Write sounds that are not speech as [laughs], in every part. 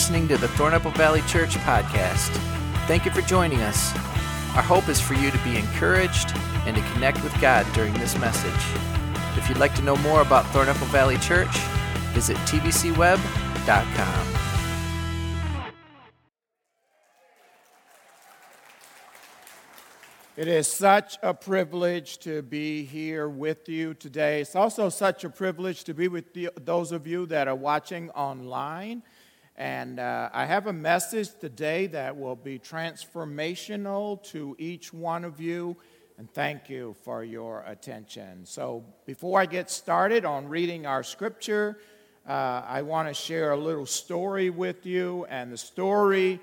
listening to the Thornapple Valley Church podcast. Thank you for joining us. Our hope is for you to be encouraged and to connect with God during this message. If you'd like to know more about Thornapple Valley Church, visit tvcweb.com. It is such a privilege to be here with you today. It's also such a privilege to be with the, those of you that are watching online. And uh, I have a message today that will be transformational to each one of you. And thank you for your attention. So, before I get started on reading our scripture, uh, I want to share a little story with you. And the story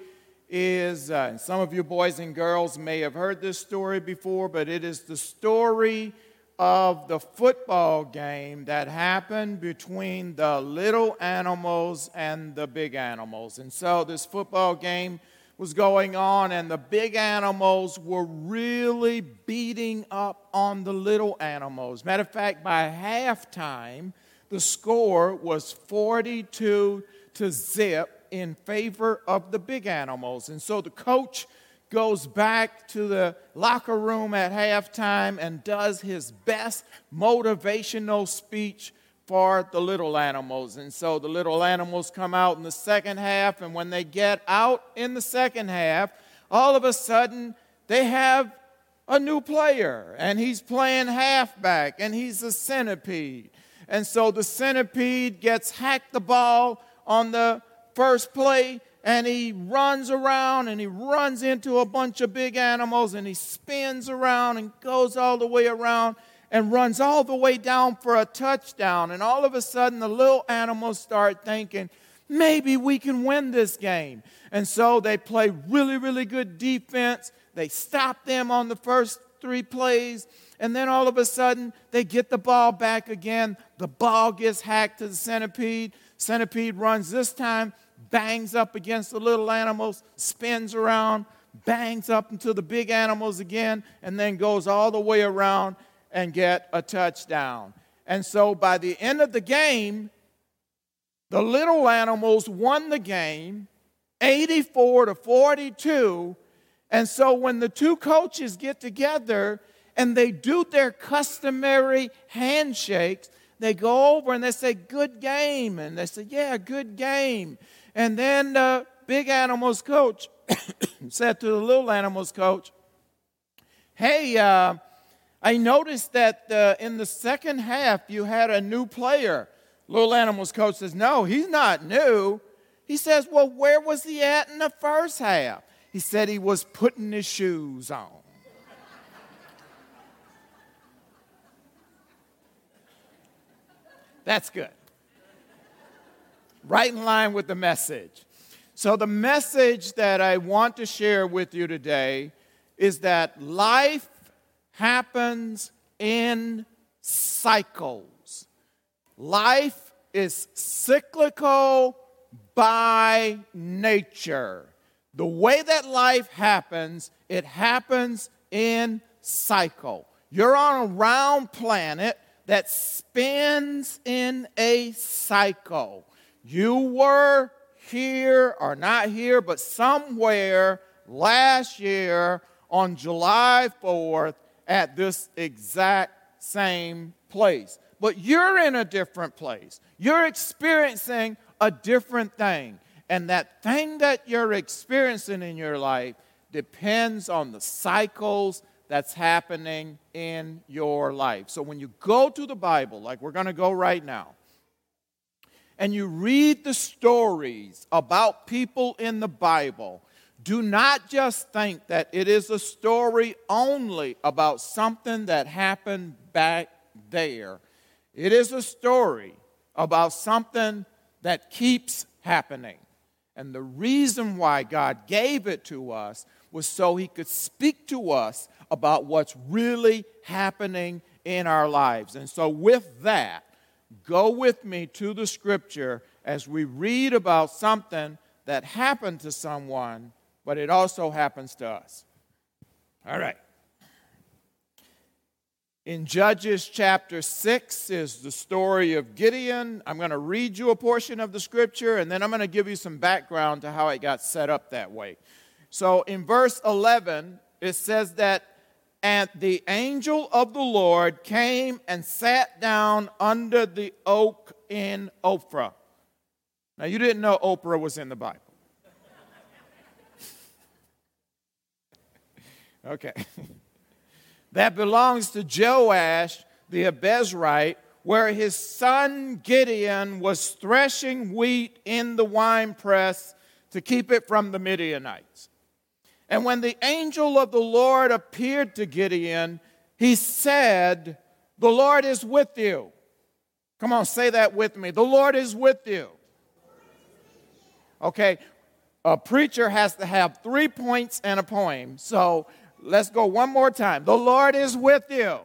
is, uh, and some of you boys and girls may have heard this story before, but it is the story of the football game that happened between the little animals and the big animals. And so this football game was going on, and the big animals were really beating up on the little animals. Matter of fact, by halftime, the score was 42 to zip in favor of the big animals. And so the coach goes back to the locker room at halftime and does his best motivational speech for the little animals. And so the little animals come out in the second half, and when they get out in the second half, all of a sudden they have a new player, and he's playing halfback, and he's a centipede. And so the centipede gets hacked the ball on the first play, and he runs around and he runs into a bunch of big animals and he spins around and goes all the way around and runs all the way down for a touchdown. And all of a sudden, the little animals start thinking, maybe we can win this game. And so they play really, really good defense. They stop them on the first three plays. And then all of a sudden, they get the ball back again. The ball gets hacked to the centipede. Centipede runs this time bangs up against the little animals, spins around, bangs up into the big animals again, and then goes all the way around and get a touchdown. And so by the end of the game, the little animals won the game 84 to 42. And so when the two coaches get together and they do their customary handshakes, they go over and they say, Good game. And they say, Yeah, good game. And then the big animals coach [coughs] said to the little animals coach, Hey, uh, I noticed that uh, in the second half you had a new player. Little animals coach says, No, he's not new. He says, Well, where was he at in the first half? He said he was putting his shoes on. [laughs] That's good right in line with the message. So, the message that I want to share with you today is that life happens in cycles. Life is cyclical by nature. The way that life happens, it happens in cycle. You're on a round planet that spins in a cycle. You were here, or not here, but somewhere last year on July 4th at this exact same place. But you're in a different place. You're experiencing a different thing. And that thing that you're experiencing in your life depends on the cycles that's happening in your life. So when you go to the Bible, like we're going to go right now, and you read the stories about people in the Bible, do not just think that it is a story only about something that happened back there. It is a story about something that keeps happening. And the reason why God gave it to us was so He could speak to us about what's really happening in our lives. And so, with that, go with me to the scripture as we read about something that happened to someone, but it also happens to us. All right. In Judges chapter 6 is the story of Gideon. I'm going to read you a portion of the scripture and then I'm going to give you some background to how it got set up that way. So in verse 11, it says that, and the angel of the Lord came and sat down under the oak in Ophrah. Now, you didn't know Oprah was in the Bible. [laughs] okay. [laughs] that belongs to Joash the Abiezrite, where his son Gideon was threshing wheat in the winepress to keep it from the Midianites. And when the angel of the Lord appeared to Gideon, he said, The Lord is with you. Come on, say that with me. The Lord is with you. Okay, a preacher has to have three points and a poem. So let's go one more time. The Lord is with you.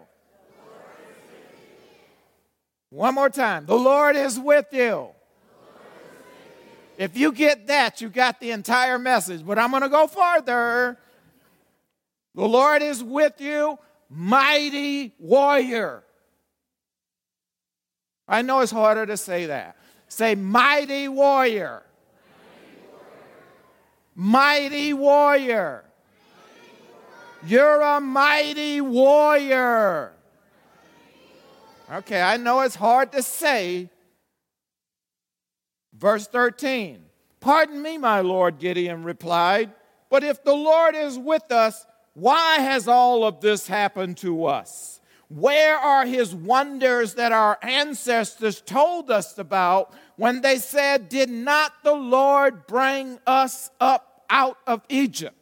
One more time. The Lord is with you. If you get that, you got the entire message. But I'm going to go farther. The Lord is with you, mighty warrior. I know it's harder to say that. Say, mighty warrior. Mighty warrior. Mighty warrior. You're a mighty warrior. Okay, I know it's hard to say, Verse 13 Pardon me, my Lord, Gideon replied, but if the Lord is with us, why has all of this happened to us? Where are his wonders that our ancestors told us about when they said, Did not the Lord bring us up out of Egypt?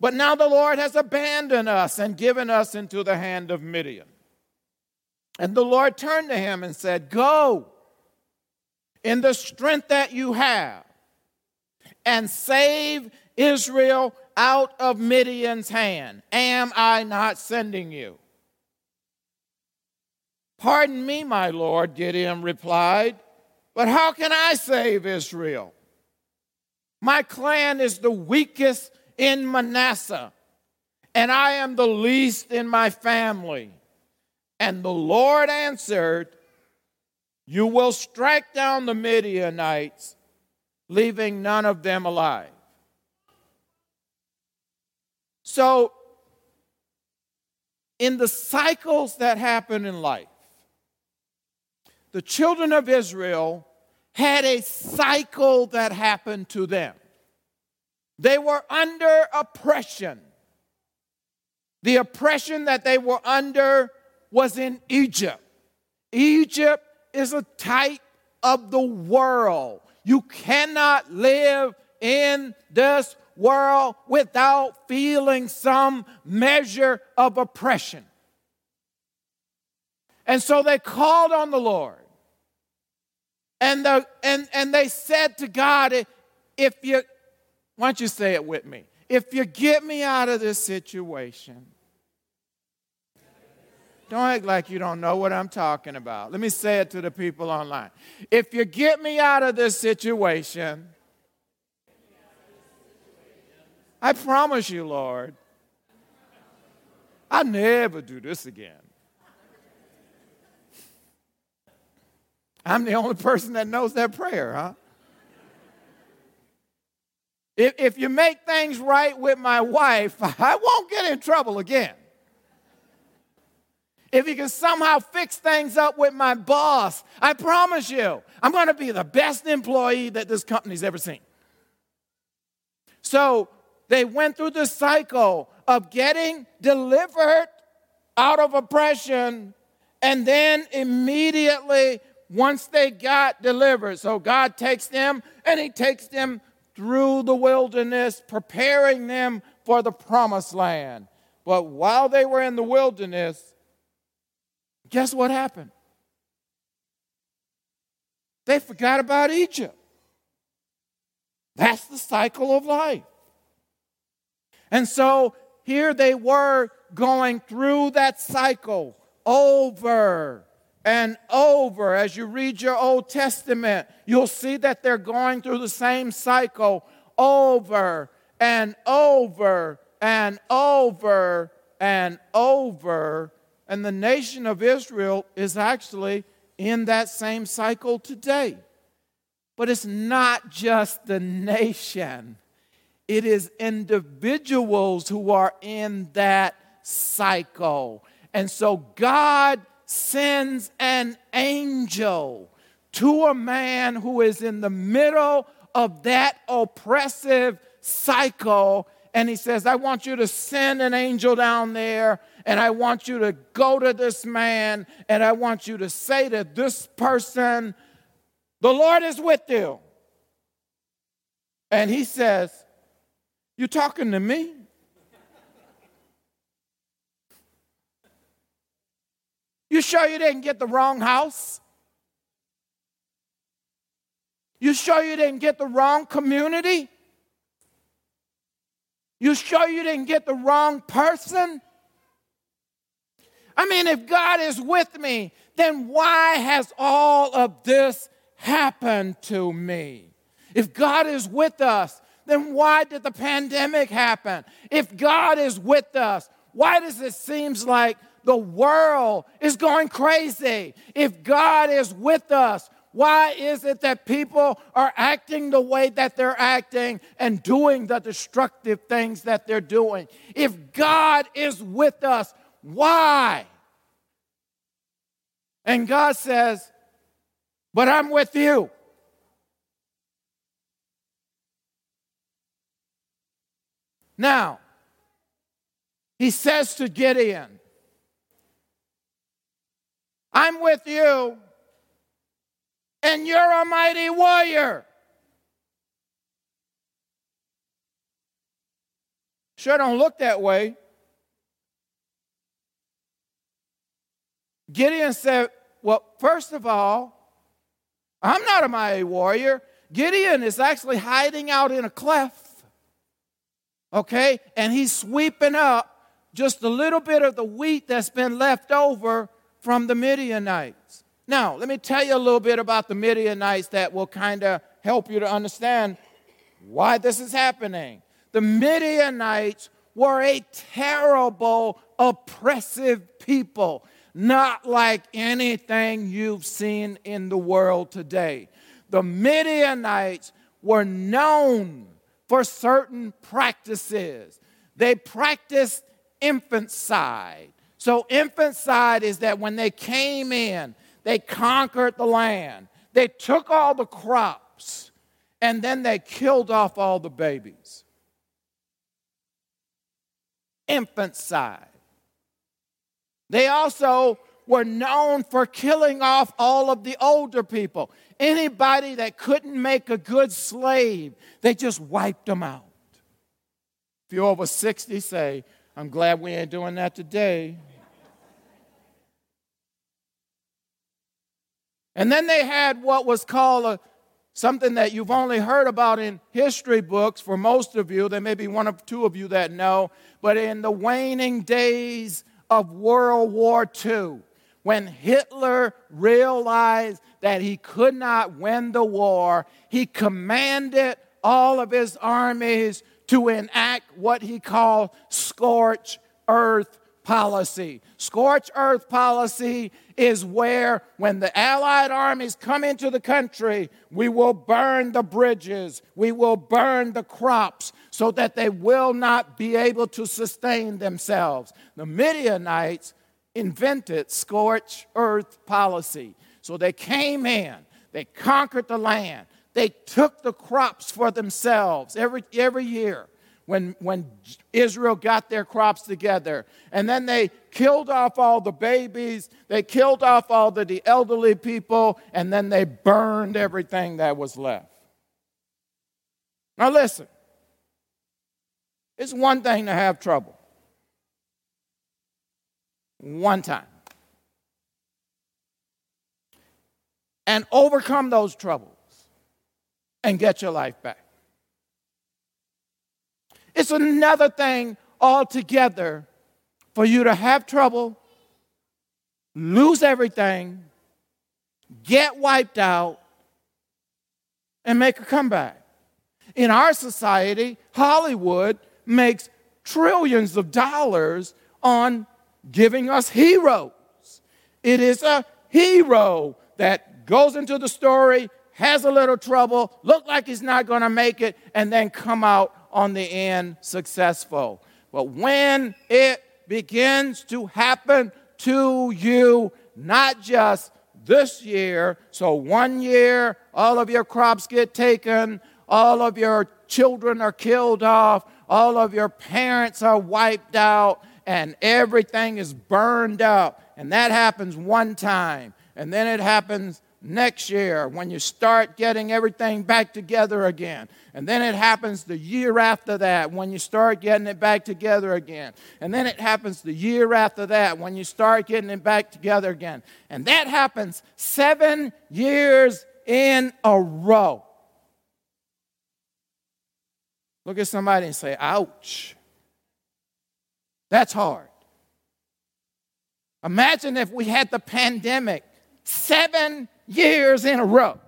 But now the Lord has abandoned us and given us into the hand of Midian. And the Lord turned to him and said, Go in the strength that you have and save Israel out of Midian's hand. Am I not sending you? Pardon me, my Lord, Gideon replied, but how can I save Israel? My clan is the weakest in Manasseh, and I am the least in my family. And the Lord answered, you will strike down the Midianites, leaving none of them alive. So, in the cycles that happen in life, the children of Israel had a cycle that happened to them. They were under oppression. The oppression that they were under was in Egypt. Egypt is a type of the world. You cannot live in this world without feeling some measure of oppression. And so they called on the Lord. And, the, and, and they said to God, if you, why don't you say it with me? If you get me out of this situation, don't act like you don't know what I'm talking about. Let me say it to the people online. If you get me out of this situation, I promise you, Lord, I'll never do this again. I'm the only person that knows that prayer, huh? If, if you make things right with my wife, [laughs] I won't get in trouble again. If you can somehow fix things up with my boss, I promise you, I'm going to be the best employee that this company's ever seen. So they went through the cycle of getting delivered out of oppression, and then immediately, once they got delivered, so God takes them and He takes them through the wilderness, preparing them for the promised land. But while they were in the wilderness, Guess what happened? They forgot about Egypt. That's the cycle of life. And so here they were going through that cycle over and over. As you read your Old Testament, you'll see that they're going through the same cycle over and over and over and over And the nation of Israel is actually in that same cycle today. But it's not just the nation, it is individuals who are in that cycle. And so God sends an angel to a man who is in the middle of that oppressive cycle. And he says, I want you to send an angel down there, and I want you to go to this man, and I want you to say to this person, The Lord is with you. And he says, You talking to me? You sure you didn't get the wrong house? You sure you didn't get the wrong community? You sure you didn't get the wrong person? I mean, if God is with me, then why has all of this happened to me? If God is with us, then why did the pandemic happen? If God is with us, why does it seem like the world is going crazy? If God is with us, why is it that people are acting the way that they're acting and doing the destructive things that they're doing? If God is with us, why? And God says, But I'm with you. Now, he says to Gideon, I'm with you and you're a mighty warrior. Sure don't look that way. Gideon said, Well, first of all, I'm not a mighty warrior. Gideon is actually hiding out in a cleft. Okay? And he's sweeping up just a little bit of the wheat that's been left over from the Midianites. Now, let me tell you a little bit about the Midianites that will kind of help you to understand why this is happening. The Midianites were a terrible, oppressive people, not like anything you've seen in the world today. The Midianites were known for certain practices. They practiced infanticide. So, infanticide is that when they came in, they conquered the land. They took all the crops and then they killed off all the babies. Infanticide. They also were known for killing off all of the older people. Anybody that couldn't make a good slave, they just wiped them out. If you're over 60, say, I'm glad we ain't doing that today. And then they had what was called a, something that you've only heard about in history books for most of you. There may be one or two of you that know. But in the waning days of World War II, when Hitler realized that he could not win the war, he commanded all of his armies to enact what he called scorch earth policy. Scorch earth policy is where, when the Allied armies come into the country, we will burn the bridges, we will burn the crops so that they will not be able to sustain themselves. The Midianites invented scorch earth policy. So they came in, they conquered the land, they took the crops for themselves every, every year when, when Israel got their crops together. And then they killed off all the babies, they killed off all the, the elderly people, and then they burned everything that was left. Now, listen, it's one thing to have trouble, one time. And overcome those troubles and get your life back. It's another thing altogether for you to have trouble, lose everything, get wiped out, and make a comeback. In our society, Hollywood makes trillions of dollars on giving us heroes. It is a hero that goes into the story, has a little trouble, look like he's not going to make it, and then come out on the end successful. But when it begins to happen to you, not just this year, so one year, all of your crops get taken, all of your children are killed off, all of your parents are wiped out, and everything is burned up. And that happens one time. And then it happens next year when you start getting everything back together again. And then it happens the year after that when you start getting it back together again. And then it happens the year after that when you start getting it back together again. And that happens seven years in a row. Look at somebody and say, ouch. That's hard. Imagine if we had the pandemic seven years in a row.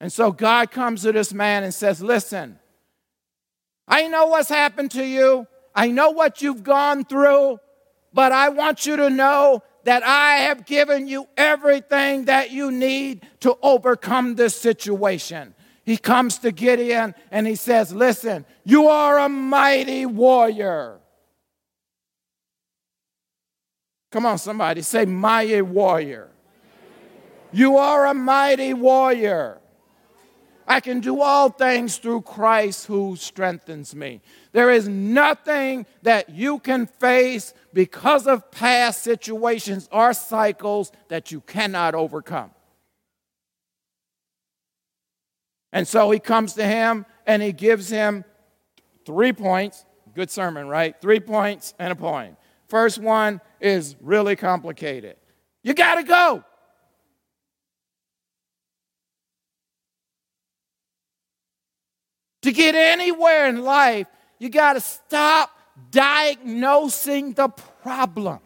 And so God comes to this man and says, Listen, I know what's happened to you. I know what you've gone through, but I want you to know that I have given you everything that you need to overcome this situation. He comes to Gideon and he says, Listen, you are a mighty warrior. Come on, somebody, say, mighty warrior. You are a mighty warrior. I can do all things through Christ who strengthens me. There is nothing that you can face because of past situations or cycles that you cannot overcome. And so he comes to him and he gives him three points. Good sermon, right? Three points and a point. First one is really complicated. You got to go. To get anywhere in life, you got to stop diagnosing the problem.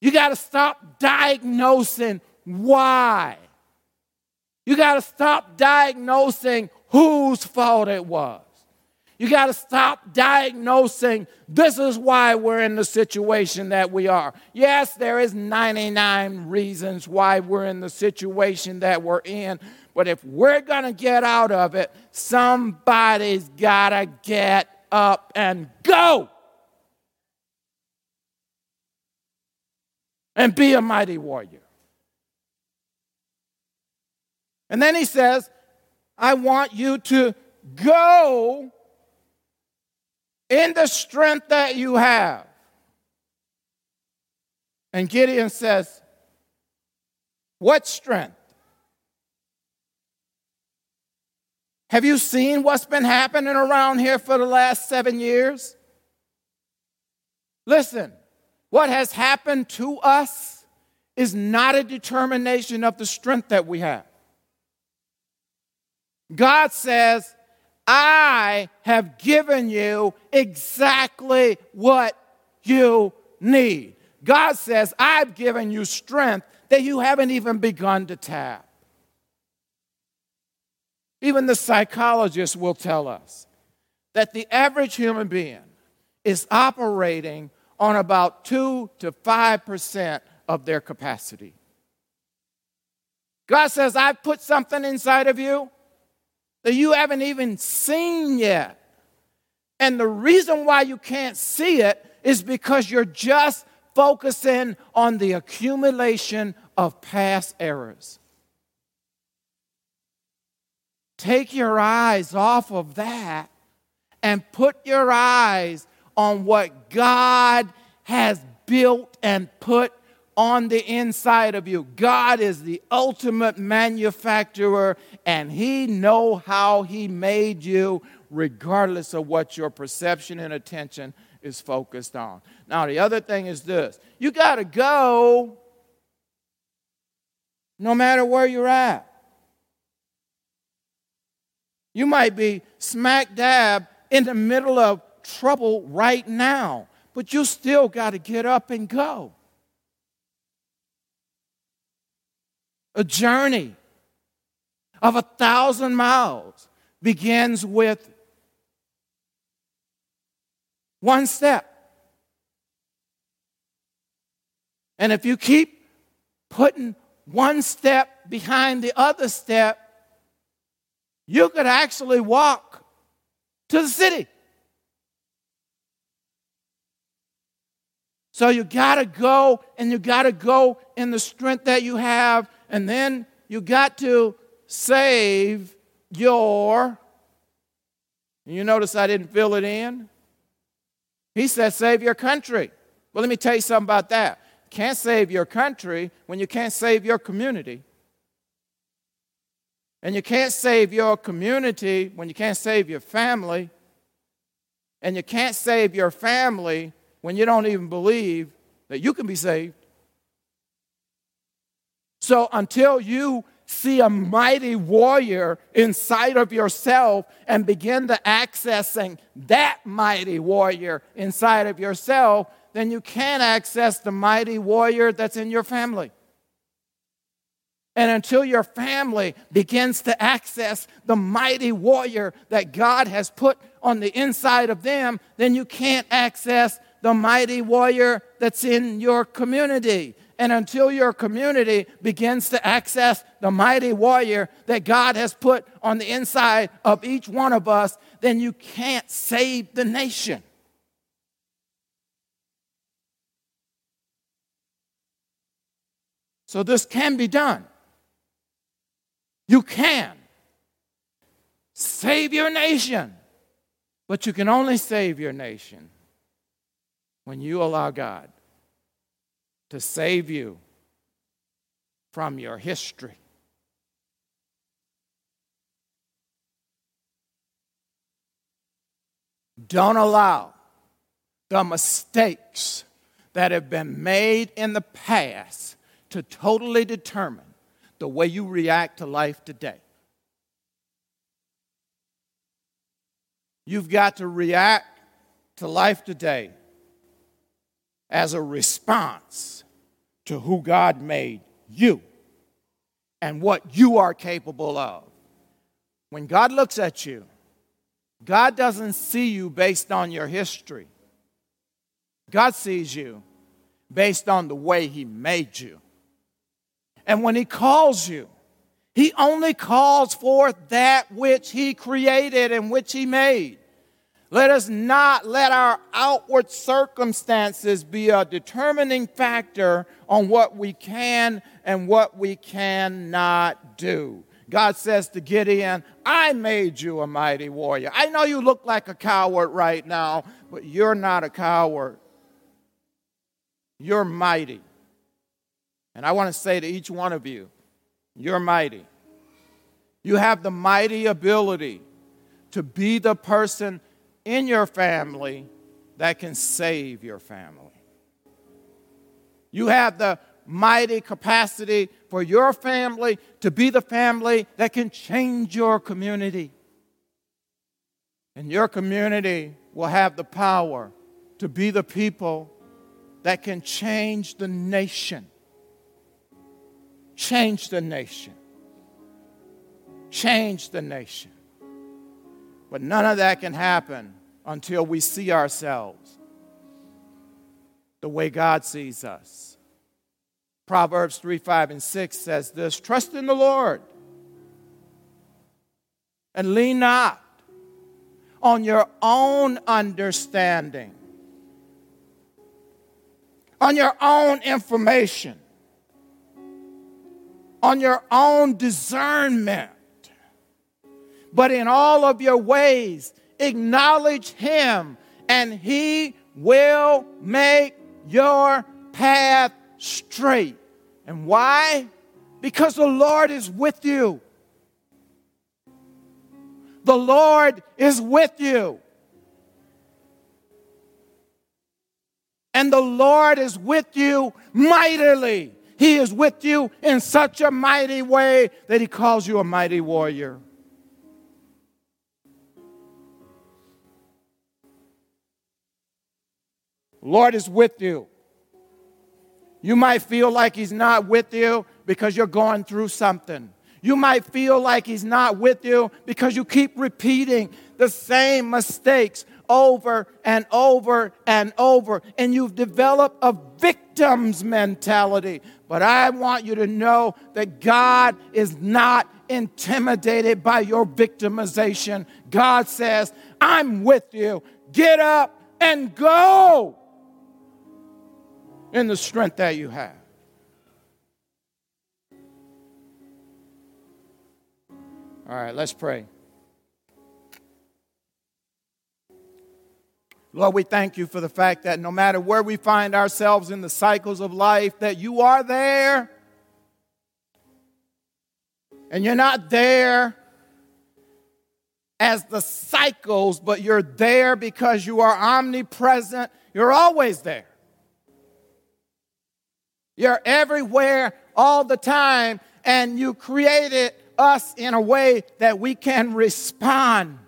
You got to stop diagnosing why. You got to stop diagnosing whose fault it was. You got to stop diagnosing this is why we're in the situation that we are. Yes, there is 99 reasons why we're in the situation that we're in, but if we're going to get out of it, somebody's got to get up and go. And be a mighty warrior. And then he says, I want you to go in the strength that you have. And Gideon says, What strength? Have you seen what's been happening around here for the last seven years? Listen, what has happened to us is not a determination of the strength that we have. God says, I have given you exactly what you need. God says, I've given you strength that you haven't even begun to tap. Even the psychologists will tell us that the average human being is operating on about 2 to 5% of their capacity. God says, I've put something inside of you that you haven't even seen yet. And the reason why you can't see it is because you're just focusing on the accumulation of past errors. Take your eyes off of that and put your eyes on what God has built and put on the inside of you. God is the ultimate manufacturer and he know how he made you regardless of what your perception and attention is focused on. Now the other thing is this. You got to go no matter where you're at. You might be smack dab in the middle of trouble right now, but you still got to get up and go. A journey of a thousand miles begins with One step. And if you keep putting one step behind the other step, you could actually walk to the city. So you got to go and you got to go in the strength that you have, and then you got to save your. You notice I didn't fill it in? He said, save your country. Well, let me tell you something about that. Can't save your country when you can't save your community. And you can't save your community when you can't save your family. And you can't save your family when you don't even believe that you can be saved. So until you see a mighty warrior inside of yourself and begin to accessing that mighty warrior inside of yourself, then you can't access the mighty warrior that's in your family. And until your family begins to access the mighty warrior that God has put on the inside of them, then you can't access the mighty warrior that's in your community. And until your community begins to access the mighty warrior that God has put on the inside of each one of us, then you can't save the nation. So this can be done. You can save your nation, but you can only save your nation when you allow God to save you from your history. Don't allow the mistakes that have been made in the past to totally determine the way you react to life today. You've got to react to life today as a response to who God made you and what you are capable of. When God looks at you, God doesn't see you based on your history. God sees you based on the way He made you. And when He calls you, He only calls forth that which He created and which He made. Let us not let our outward circumstances be a determining factor on what we can and what we cannot do. God says to Gideon, I made you a mighty warrior. I know you look like a coward right now, but you're not a coward. You're mighty. And I want to say to each one of you, you're mighty. You have the mighty ability to be the person in your family that can save your family. You have the mighty capacity for your family to be the family that can change your community. And your community will have the power to be the people that can change the nation change the nation. Change the nation. But none of that can happen until we see ourselves the way God sees us. Proverbs 3 5 and 6 says this Trust in the Lord and lean not on your own understanding, on your own information on your own discernment, but in all of your ways, acknowledge Him, and He will make your path straight. And why? Because the Lord is with you. The Lord is with you. And the Lord is with you mightily. He is with you in such a mighty way that He calls you a mighty warrior. Lord is with you. You might feel like He's not with you because you're going through something. You might feel like He's not with you because you keep repeating the same mistakes over and over and over, and you've developed a victim's mentality. But I want you to know that God is not intimidated by your victimization. God says, I'm with you. Get up and go in the strength that you have. All right, let's pray. Lord, we thank you for the fact that no matter where we find ourselves in the cycles of life, that you are there. And you're not there as the cycles, but you're there because you are omnipresent. You're always there. You're everywhere all the time, and you created us in a way that we can respond.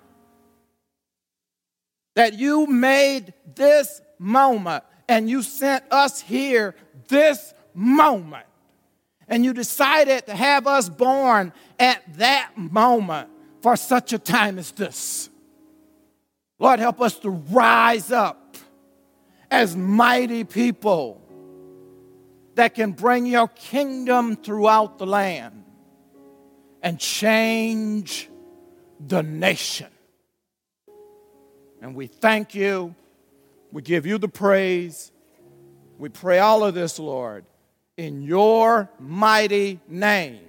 That you made this moment and you sent us here this moment. And you decided to have us born at that moment for such a time as this. Lord, help us to rise up as mighty people that can bring your kingdom throughout the land and change the nation. And we thank you. We give you the praise. We pray all of this, Lord, in your mighty name.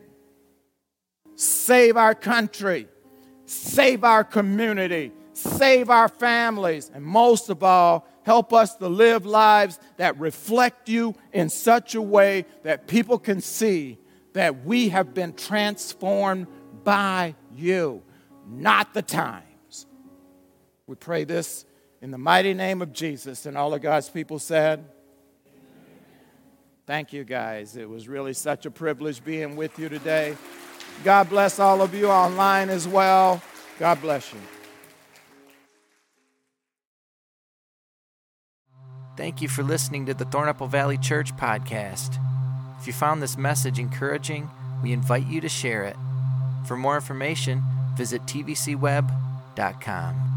Save our country, save our community, save our families, and most of all, help us to live lives that reflect you in such a way that people can see that we have been transformed by you, not the times. We pray this in the mighty name of Jesus, and all of God's people said, Thank you, guys. It was really such a privilege being with you today. God bless all of you online as well. God bless you. Thank you for listening to the Thornapple Valley Church podcast. If you found this message encouraging, we invite you to share it. For more information, visit tvcweb.com.